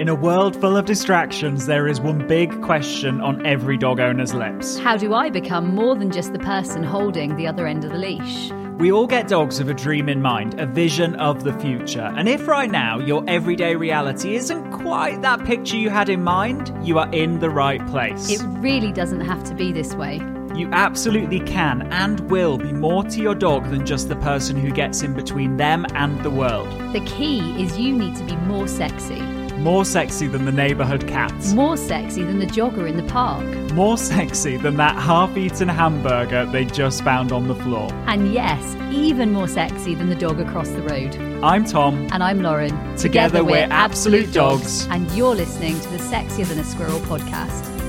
In a world full of distractions, there is one big question on every dog owner's lips. How do I become more than just the person holding the other end of the leash? We all get dogs with a dream in mind, a vision of the future. And if right now your everyday reality isn't quite that picture you had in mind, you are in the right place. It really doesn't have to be this way. You absolutely can and will be more to your dog than just the person who gets in between them and the world. The key is you need to be more sexy. More sexy than the neighbourhood cats. More sexy than the jogger in the park. More sexy than that half eaten hamburger they just found on the floor. And yes, even more sexy than the dog across the road. I'm Tom. And I'm Lauren. Together, we're absolute dogs. And you're listening to the Sexier Than a Squirrel podcast.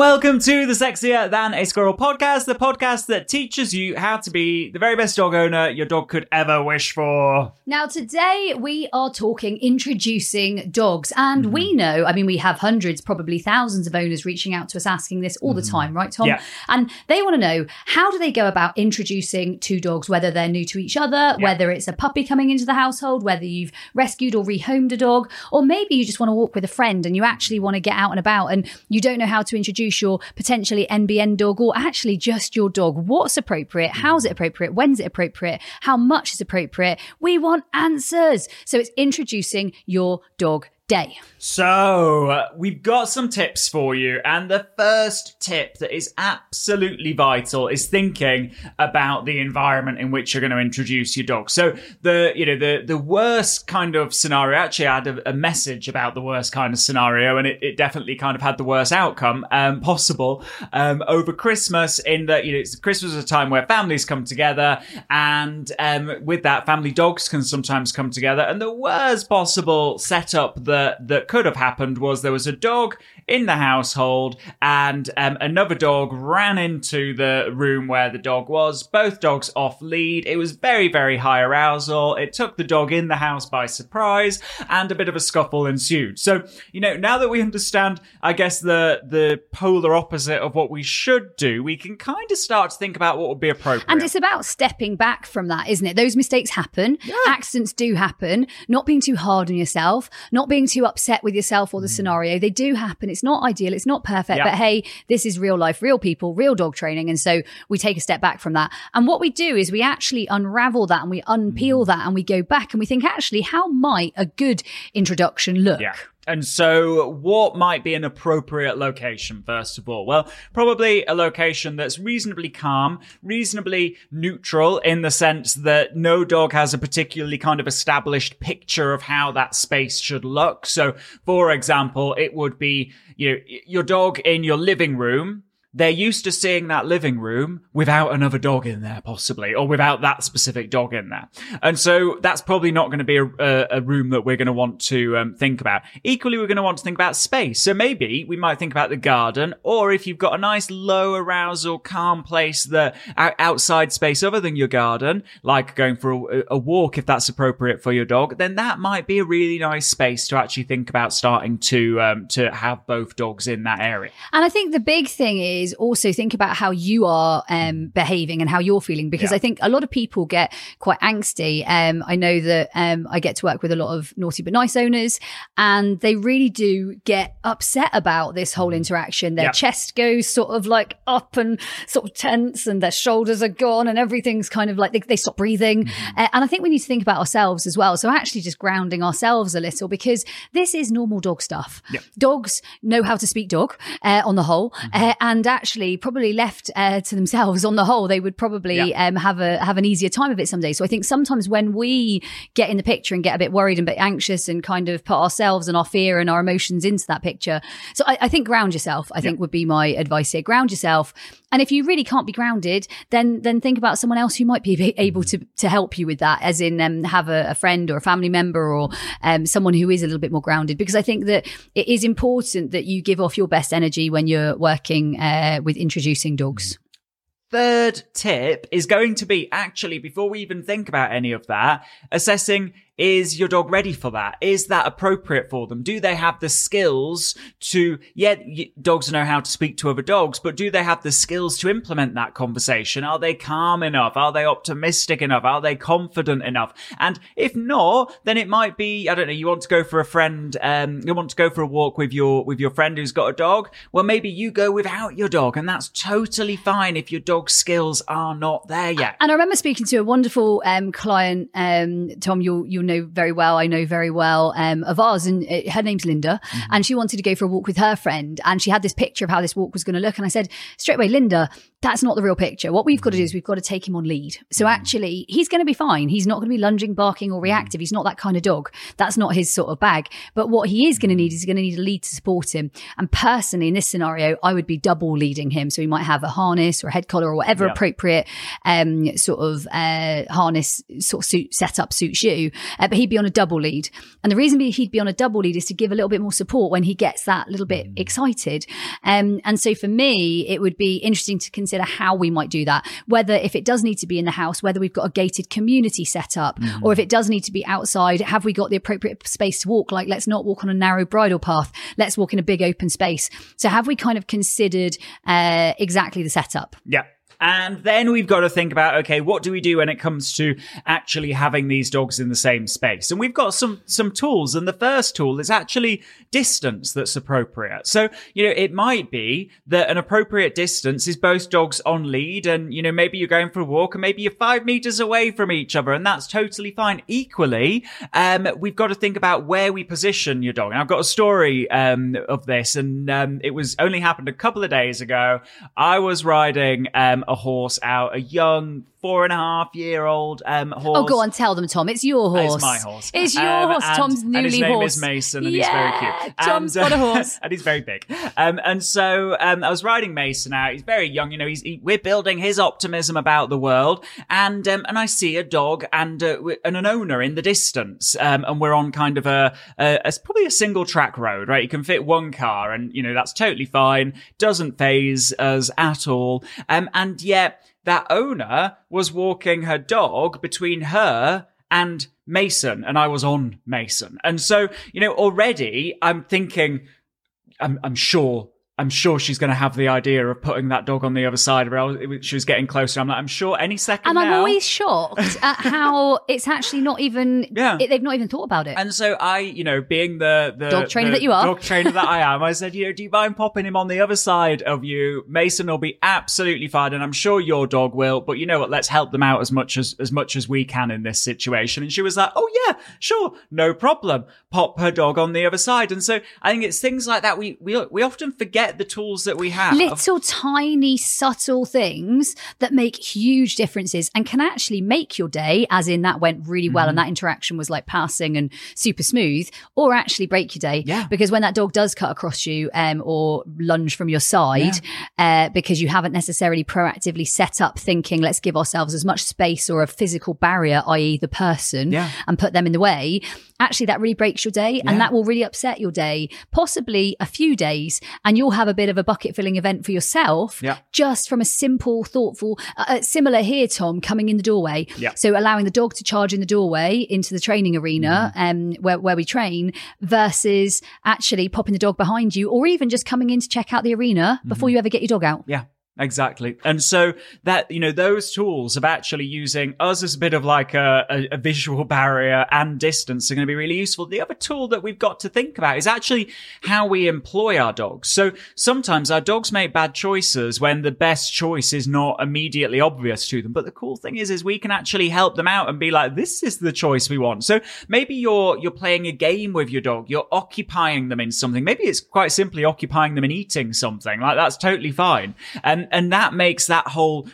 Welcome to the Sexier Than a Squirrel podcast, the podcast that teaches you how to be the very best dog owner your dog could ever wish for. Now, today we are talking introducing dogs. And we mm-hmm. know, I mean, we have hundreds, probably thousands of owners reaching out to us asking this all the mm-hmm. time, right, Tom? Yeah. And they want to know how do they go about introducing two dogs, whether they're new to each other, whether it's a puppy coming into the household, whether you've rescued or rehomed a dog, or maybe you just want to walk with a friend and you actually want to get out and about and you don't know how to introduce your potentially NBN dog or actually just your dog. What's appropriate? How's it appropriate? When's it appropriate? How much is appropriate? We want answers. So it's introducing your dog day. So, we've got some tips for you, and the first tip that is absolutely vital is thinking about the environment in which you're going to introduce your dog. So, the you know the the worst kind of scenario. Actually, I had a, a message about the worst kind of scenario, and it, it definitely kind of had the worst outcome um, possible um, over Christmas. In that you know, it's, Christmas is a time where families come together, and um, with that, family dogs can sometimes come together. And the worst possible setup that that could have happened was there was a dog in the household, and um, another dog ran into the room where the dog was. Both dogs off lead. It was very very high arousal. It took the dog in the house by surprise, and a bit of a scuffle ensued. So you know now that we understand, I guess the the polar opposite of what we should do, we can kind of start to think about what would be appropriate. And it's about stepping back from that, isn't it? Those mistakes happen. Accidents do happen. Not being too hard on yourself, not being too upset with yourself or the mm. scenario. They do happen. It's not ideal. It's not perfect. Yeah. But hey, this is real life, real people, real dog training. And so we take a step back from that. And what we do is we actually unravel that and we unpeel mm. that and we go back and we think, actually, how might a good introduction look? Yeah. And so, what might be an appropriate location, first of all? Well, probably a location that's reasonably calm, reasonably neutral in the sense that no dog has a particularly kind of established picture of how that space should look. So, for example, it would be, you know, your dog in your living room they're used to seeing that living room without another dog in there, possibly, or without that specific dog in there. And so that's probably not going to be a, a, a room that we're going to want to um, think about. Equally, we're going to want to think about space. So maybe we might think about the garden, or if you've got a nice low arousal, calm place that outside space other than your garden, like going for a, a walk if that's appropriate for your dog, then that might be a really nice space to actually think about starting to um, to have both dogs in that area. And I think the big thing is also think about how you are um, behaving and how you're feeling because Yeah. I think a lot of people get quite angsty. Um, I know that um, I get to work with a lot of naughty but nice owners, and they really do get upset about this whole interaction. Their Yeah. chest goes sort of like up and sort of tense, and their shoulders are gone, and everything's kind of like they, they stop breathing. Uh, and I think we need to think about ourselves as well. So actually, just grounding ourselves a little because this is normal dog stuff. Dogs know how to speak dog uh, on the whole, uh, and actually, probably left uh, to themselves on the whole, they would probably Yeah. um, have a have an easier time of it someday. So I think sometimes when we get in the picture and get a bit worried and a bit anxious and kind of put ourselves and our fear and our emotions into that picture, so I, I think ground yourself. I think would be my advice here. Ground yourself, and if you really can't be grounded, then then think about someone else who might be able to to help you with that, as in um, have a, a friend or a family member or um, someone who is a little bit more grounded. Because I think that it is important that you give off your best energy when you're working uh, with introducing dogs. Mm. Third tip is going to be actually, before we even think about any of that, assessing is your dog ready for that? Is that appropriate for them? Do they have the skills to, yeah, dogs know how to speak to other dogs, but do they have the skills to implement that conversation? Are they calm enough? Are they optimistic enough? Are they confident enough? And if not, then it might be, I don't know, you want to go for a friend, um, you want to go for a walk with your, with your friend who's got a dog. Well, maybe you go without your dog and that's totally fine if your dog's skills are not there yet. And I remember speaking to a wonderful um, client, um, Tom, you'll, you'll know very well, I know very well, um, of ours, and uh, her name's Linda, mm-hmm. and she wanted to go for a walk with her friend, and she had this picture of how this walk was going to look, and I said straight away, Linda, that's not the real picture. What we've got to do is we've got to take him on lead. So mm. actually, he's going to be fine. He's not going to be lunging, barking, or reactive. Mm. He's not that kind of dog. That's not his sort of bag. But what he is going to need is he's going to need a lead to support him. And personally, in this scenario, I would be double leading him. So he might have a harness or a head collar or whatever yeah. appropriate um, sort of uh, harness sort of suit setup suits you. Uh, but he'd be on a double lead. And the reason he'd be on a double lead is to give a little bit more support when he gets that little bit mm. excited. Um, and so for me, it would be interesting to consider how we might do that. Whether if it does need to be in the house, whether we've got a gated community set up, mm. or if it does need to be outside, have we got the appropriate space to walk? Like, let's not walk on a narrow bridle path. Let's walk in a big open space. So have we kind of considered uh, exactly the setup? Yeah. And then we've got to think about, okay, what do we do when it comes to actually having these dogs in the same space? And we've got some, some tools. And the first tool is actually distance that's appropriate. So, you know, it might be that an appropriate distance is both dogs on lead and, you know, maybe you're going for a walk and maybe you're five meters away from each other and that's totally fine. Equally, um, we've got to think about where we position your dog. And I've got a story, um, of this and, um, it was only happened a couple of days ago. I was riding, um, a horse out, a young four and a half year old um, horse. Oh, go on, tell them, Tom. It's your horse. It's my horse. It's your um, horse. And, Tom's newly and his name horse. is Mason, and yeah, he's very cute. Tom's and, got a horse, and he's very big. Um, and so um, I was riding Mason out. He's very young. You know, he's he, we're building his optimism about the world, and um, and I see a dog and uh, and an owner in the distance, um, and we're on kind of a, a, a probably a single track road, right? You can fit one car, and you know that's totally fine. Doesn't phase us at all. Um, and yet that owner was walking her dog between her and Mason, and I was on Mason. And so, you know, already I'm thinking, I'm, I'm sure I'm sure she's going to have the idea of putting that dog on the other side of her. She was getting closer. I'm like, I'm sure any second. And now. I'm always shocked at how it's actually not even. Yeah, it, they've not even thought about it. And so I, you know, being the the dog trainer the that you are, dog trainer that I am, I said, you know, do you mind popping him on the other side of you? Mason will be absolutely fine, and I'm sure your dog will. But you know what? Let's help them out as much as as much as we can in this situation. And she was like, oh yeah, sure, no problem. Pop her dog on the other side. And so I think it's things like that. We we we often forget the tools that we have. Little tiny subtle things that make huge differences and can actually make your day, as in that went really well mm-hmm. and that interaction was like passing and super smooth, or actually break your day. Yeah. Because when that dog does cut across you um, or lunge from your side, yeah. uh, because you haven't necessarily proactively set up thinking, let's give ourselves as much space or a physical barrier, i.e., the person, yeah. and put them in the way, actually that really breaks your day and that will really upset your day, possibly a few days, and you'll have a bit of a bucket filling event for yourself yeah. just from a simple, thoughtful, uh, uh, similar here, Tom, coming in the doorway. Yeah. So allowing the dog to charge in the doorway into the training arena mm. um, where, where we train versus actually popping the dog behind you or even just coming in to check out the arena mm-hmm. before you ever get your dog out. Yeah. Exactly. And so that, you know, those tools of actually using us as a bit of like a, a, a, visual barrier and distance are going to be really useful. The other tool that we've got to think about is actually how we employ our dogs. So sometimes our dogs make bad choices when the best choice is not immediately obvious to them. But the cool thing is, is we can actually help them out and be like, this is the choice we want. So maybe you're, you're playing a game with your dog. You're occupying them in something. Maybe it's quite simply occupying them in eating something. Like that's totally fine. And and that makes that whole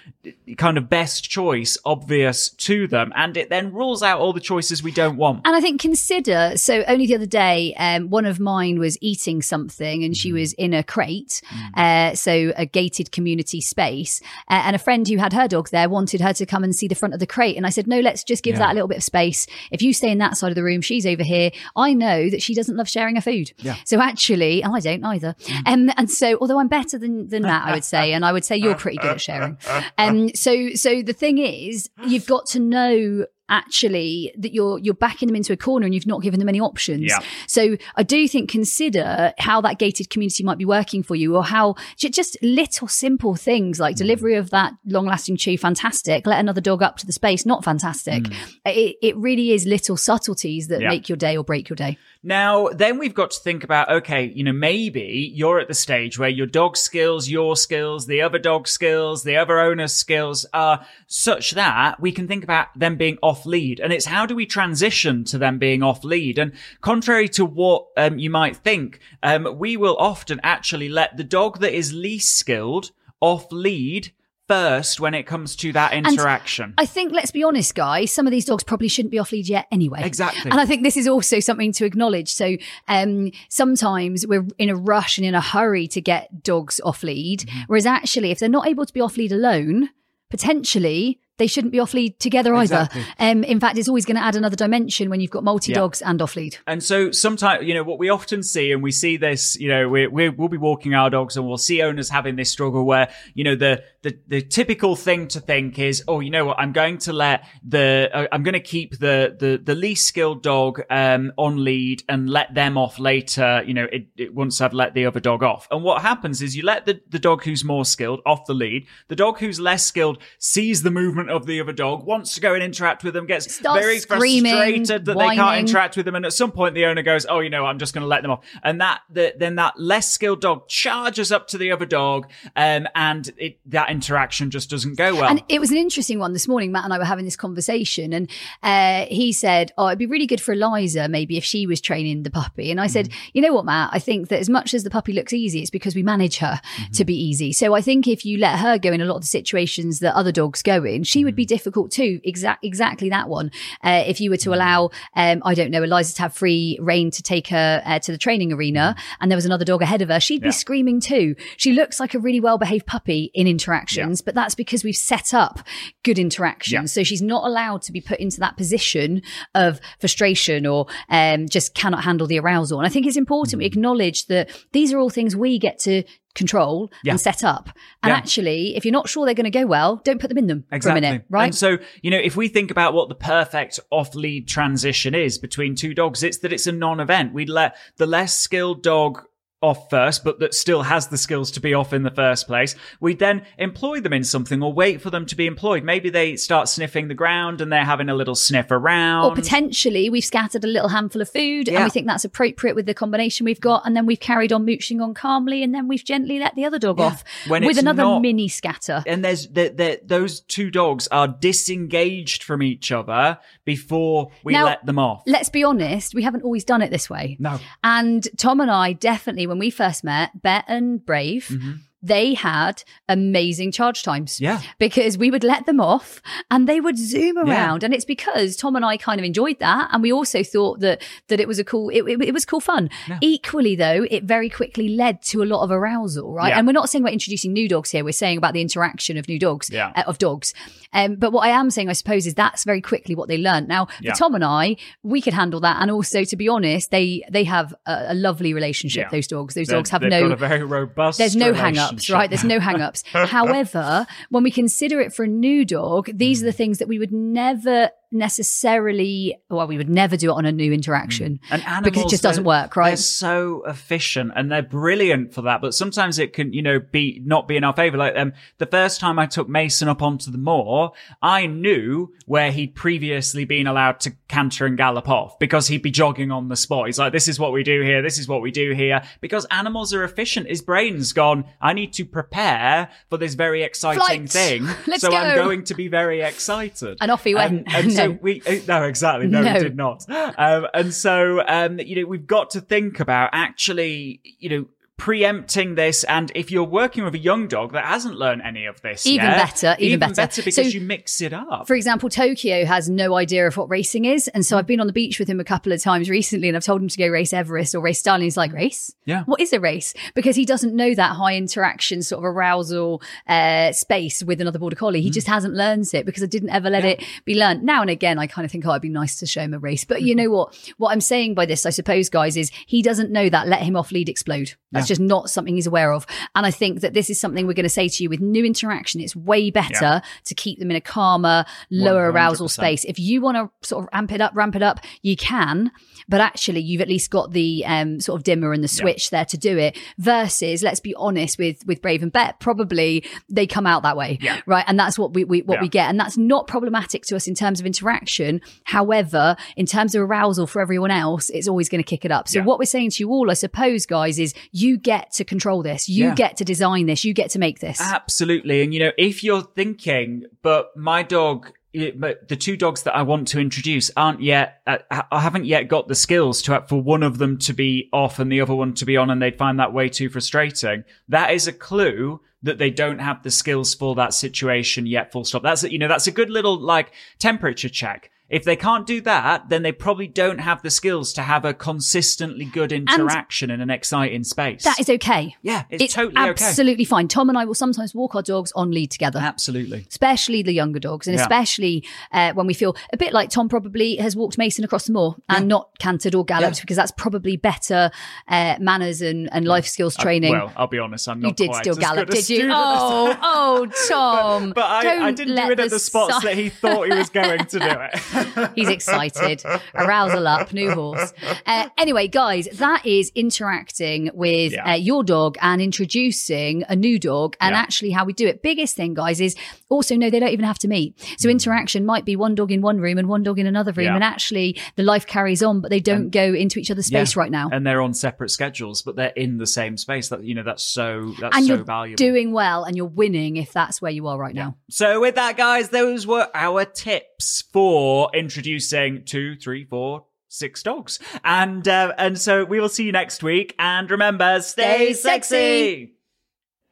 kind of best choice obvious to them and it then rules out all the choices we don't want and i think consider so only the other day um, one of mine was eating something and she mm. was in a crate mm. uh, so a gated community space uh, and a friend who had her dog there wanted her to come and see the front of the crate and i said no let's just give yeah. that a little bit of space if you stay in that side of the room she's over here i know that she doesn't love sharing her food yeah. so actually i don't either mm. um, and so although i'm better than, than that i would say and i would say you're pretty good at sharing um, Um, so, so the thing is, you've got to know actually that you're you're backing them into a corner and you've not given them any options. Yeah. So I do think consider how that gated community might be working for you or how just little simple things like mm. delivery of that long lasting chew, fantastic. Let another dog up to the space, not fantastic. Mm. It, it really is little subtleties that Yeah. make your day or break your day. Now, then we've got to think about okay, you know, maybe you're at the stage where your dog skills, your skills, the other dog skills, the other owner's skills are such that we can think about them being off lead. And it's how do we transition to them being off lead? And contrary to what um, you might think, um, we will often actually let the dog that is least skilled off lead first when it comes to that interaction. I think, let's be honest, guys, some of these dogs probably shouldn't be off lead yet anyway. Exactly. And I think this is also something to acknowledge. So um, sometimes we're in a rush and in a hurry to get dogs off lead, Mm-hmm. whereas actually, if they're not able to be off lead alone, potentially they shouldn't be off lead together Exactly. either. Um, in fact, it's always going to add another dimension when you've got multi dogs and off lead. And so sometimes, you know, what we often see, and we see this, you know, we we we'll be walking our dogs and we'll see owners having this struggle where, you know, the, the, the typical thing to think is, oh, you know what, I'm going to let the, uh, I'm going to keep the, the, the least skilled dog, um, on lead and let them off later, you know, it, it, once I've let the other dog off. And what happens is you let the, the dog who's more skilled off the lead. The dog who's less skilled sees the movement of the other dog, wants to go and interact with them, gets Starts very frustrated that they can't interact with them. And at some point, the owner goes, "Oh, you know, I'm just going to let them off." And that, the, then that less skilled dog charges up to the other dog, um, and it, that interaction just doesn't go well. And it was an interesting one this morning. Matt and I were having this conversation, and uh, he said, "Oh, it'd be really good for Eliza, maybe if she was training the puppy." And I said, Mm-hmm. "You know what, Matt? I think that as much as the puppy looks easy, it's because we manage her Mm-hmm. to be easy. So I think if you let her go in a lot of the situations that other dogs go in, she would be difficult too. Exact, exactly that one. Uh, if you were to allow, um, I don't know, Eliza to have free reign to take her uh, to the training arena, and there was another dog ahead of her, she'd. Yeah. be screaming too. She looks like a really well behaved puppy in interactions, but that's because we've set up good interactions. Yeah. So she's not allowed to be put into that position of frustration or um, just cannot handle the arousal. And I think it's important Mm-hmm. we acknowledge that these are all things we get to control Yeah. and set up. And Yeah. actually, if you're not sure they're going to go well, don't put them in them Exactly. for a minute, right? And so, you know, if we think about what the perfect off lead transition is between two dogs, it's that it's a non event. We'd let the less skilled dog off first, but that still has the skills to be off in the first place. We'd then employ them in something or wait for them to be employed. Maybe they start sniffing the ground and they're having a little sniff around. or potentially we've scattered a little handful of food Yeah. and we think that's appropriate with the combination we've got and then we've carried on mooching on calmly and then we've gently let the other dog Yeah. off When with another not- mini scatter and there's the, the, those two dogs are disengaged from each other before we Now, let them off. let's be honest we haven't always done it this way No. and tom and i definitely when we first met bet and brave mm-hmm. They had amazing charge times. Yeah. Because we would let them off and they would zoom Yeah. around. And it's because Tom and I kind of enjoyed that. And we also thought that, that it was a cool, it, it, it was cool fun. Equally though, it very quickly led to a lot of arousal, right? Yeah. And we're not saying we're introducing new dogs here. We're saying about the interaction of new dogs, Yeah. uh, of dogs. Um, but what I am saying, I suppose, is that's very quickly what they learned. Now, Yeah. for Tom and I, we could handle that. And also, to be honest, they, they have a, a lovely relationship, Yeah. those dogs. Those They're- dogs have no, very robust. there's no hang ups, right? There's no hang ups. However, when we consider it for a new dog, these are the things that we would never necessarily, well, we would never do it on a new interaction And animals, because it just doesn't work, right? They're so efficient and they're brilliant for that, but sometimes it can, you know, be not be in our favor. Like um, the first time I took Mason up onto the moor, I knew where he'd previously been allowed to canter and gallop off because he'd be jogging on the spot. He's like, "This is what we do here. This is what we do here." Because animals are efficient. His brain's gone. I need to prepare for this very exciting Flight. thing, Let's so I'm going to be very excited. And off he went. And, and so No. we uh, no exactly no, No. he did not. Um, and so um, you know we've got to think about actually you know preempting this and if you're working with a young dog that hasn't learned any of this Even yet, better, even better. because So- you mix it up For example, Tokyo has no idea of what racing is. And so I've been on the beach with him a couple of times recently and I've told him to go race Everest or race Starling. He's like, race? Yeah. What is a race? Because he doesn't know that high interaction sort of arousal uh, space with another border collie. Mm. He just hasn't learned it because I didn't ever let it be learned. Now and again, I kind of think, oh, it'd be nice to show him a race. But you Mm-hmm. know what? What I'm saying by this, I suppose, guys, is he doesn't know that. Let him off lead explode. That's Just not something he's aware of. And I think that this is something we're going to say to you with new interaction. It's way better Yeah. to keep them in a calmer, lower arousal 100%. space. If you want to sort of ramp it up, ramp it up, you can. But actually, you've at least got the um, sort of dimmer and the switch there to do it. Versus, let's be honest with with Brave and Bet, probably they come out that way, Yeah. right? And that's what we, we what Yeah. we get, and that's not problematic to us in terms of interaction. However, in terms of arousal for everyone else, it's always going to kick it up. So Yeah. what we're saying to you all, I suppose, guys, is you get to control this, you Yeah. get to design this, you get to make this. Absolutely. And you know, if you're thinking, but my dog, the two dogs that I want to introduce aren't yet, uh, I haven't yet got the skills to for one of them to be off and the other one to be on, and they'd find that way too frustrating. That is a clue that they don't have the skills for that situation yet. Full stop. That's you know, that's a good little like temperature check. If they can't do that, then they probably don't have the skills to have a consistently good interaction in an exciting space. That is okay. yeah, it's, totally okay. absolutely fine. Tom and I will sometimes walk our dogs on lead together. Absolutely. especially the younger dogs, and Yeah. especially uh, when we feel a bit like Tom probably has walked Mason across the moor and not cantered or galloped Yeah. because that's probably better uh, manners and, and life skills training. Well, I'll be honest, I'm not you did still gallop, did you? Oh, oh, Tom! But I, I didn't do it at the spots si- that he thought he was going to do it. He's excited. Arousal up, new horse. Uh, anyway, guys, that is interacting with Yeah. uh, your dog and introducing a new dog and Yeah. actually how we do it. Biggest thing, guys, is also no, they don't even have to meet. So interaction might be one dog in one room and one dog in another room. Mm. Yeah. And actually the life carries on, but they don't go into each other's space right now. and they're on separate schedules, but they're in the same space. That you know, that's so that's and so you're valuable. doing well and you're winning if that's where you are right now. So with that, guys, those were our tips for introducing two, three, four, six dogs, and uh, and so we will see you next week. And remember, stay, Stay sexy.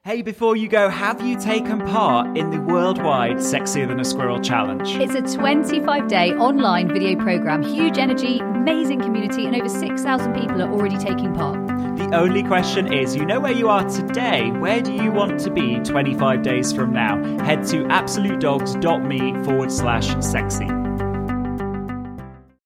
Hey, before you go, have you taken part in the worldwide Sexier Than a Squirrel challenge? It's a 25 day online video program, huge energy, amazing community, and over 6,000 people are already taking part. The only question is, you know where you are today. Where do you want to be 25 days from now? Head to absolutedogs.me forward slash sexy.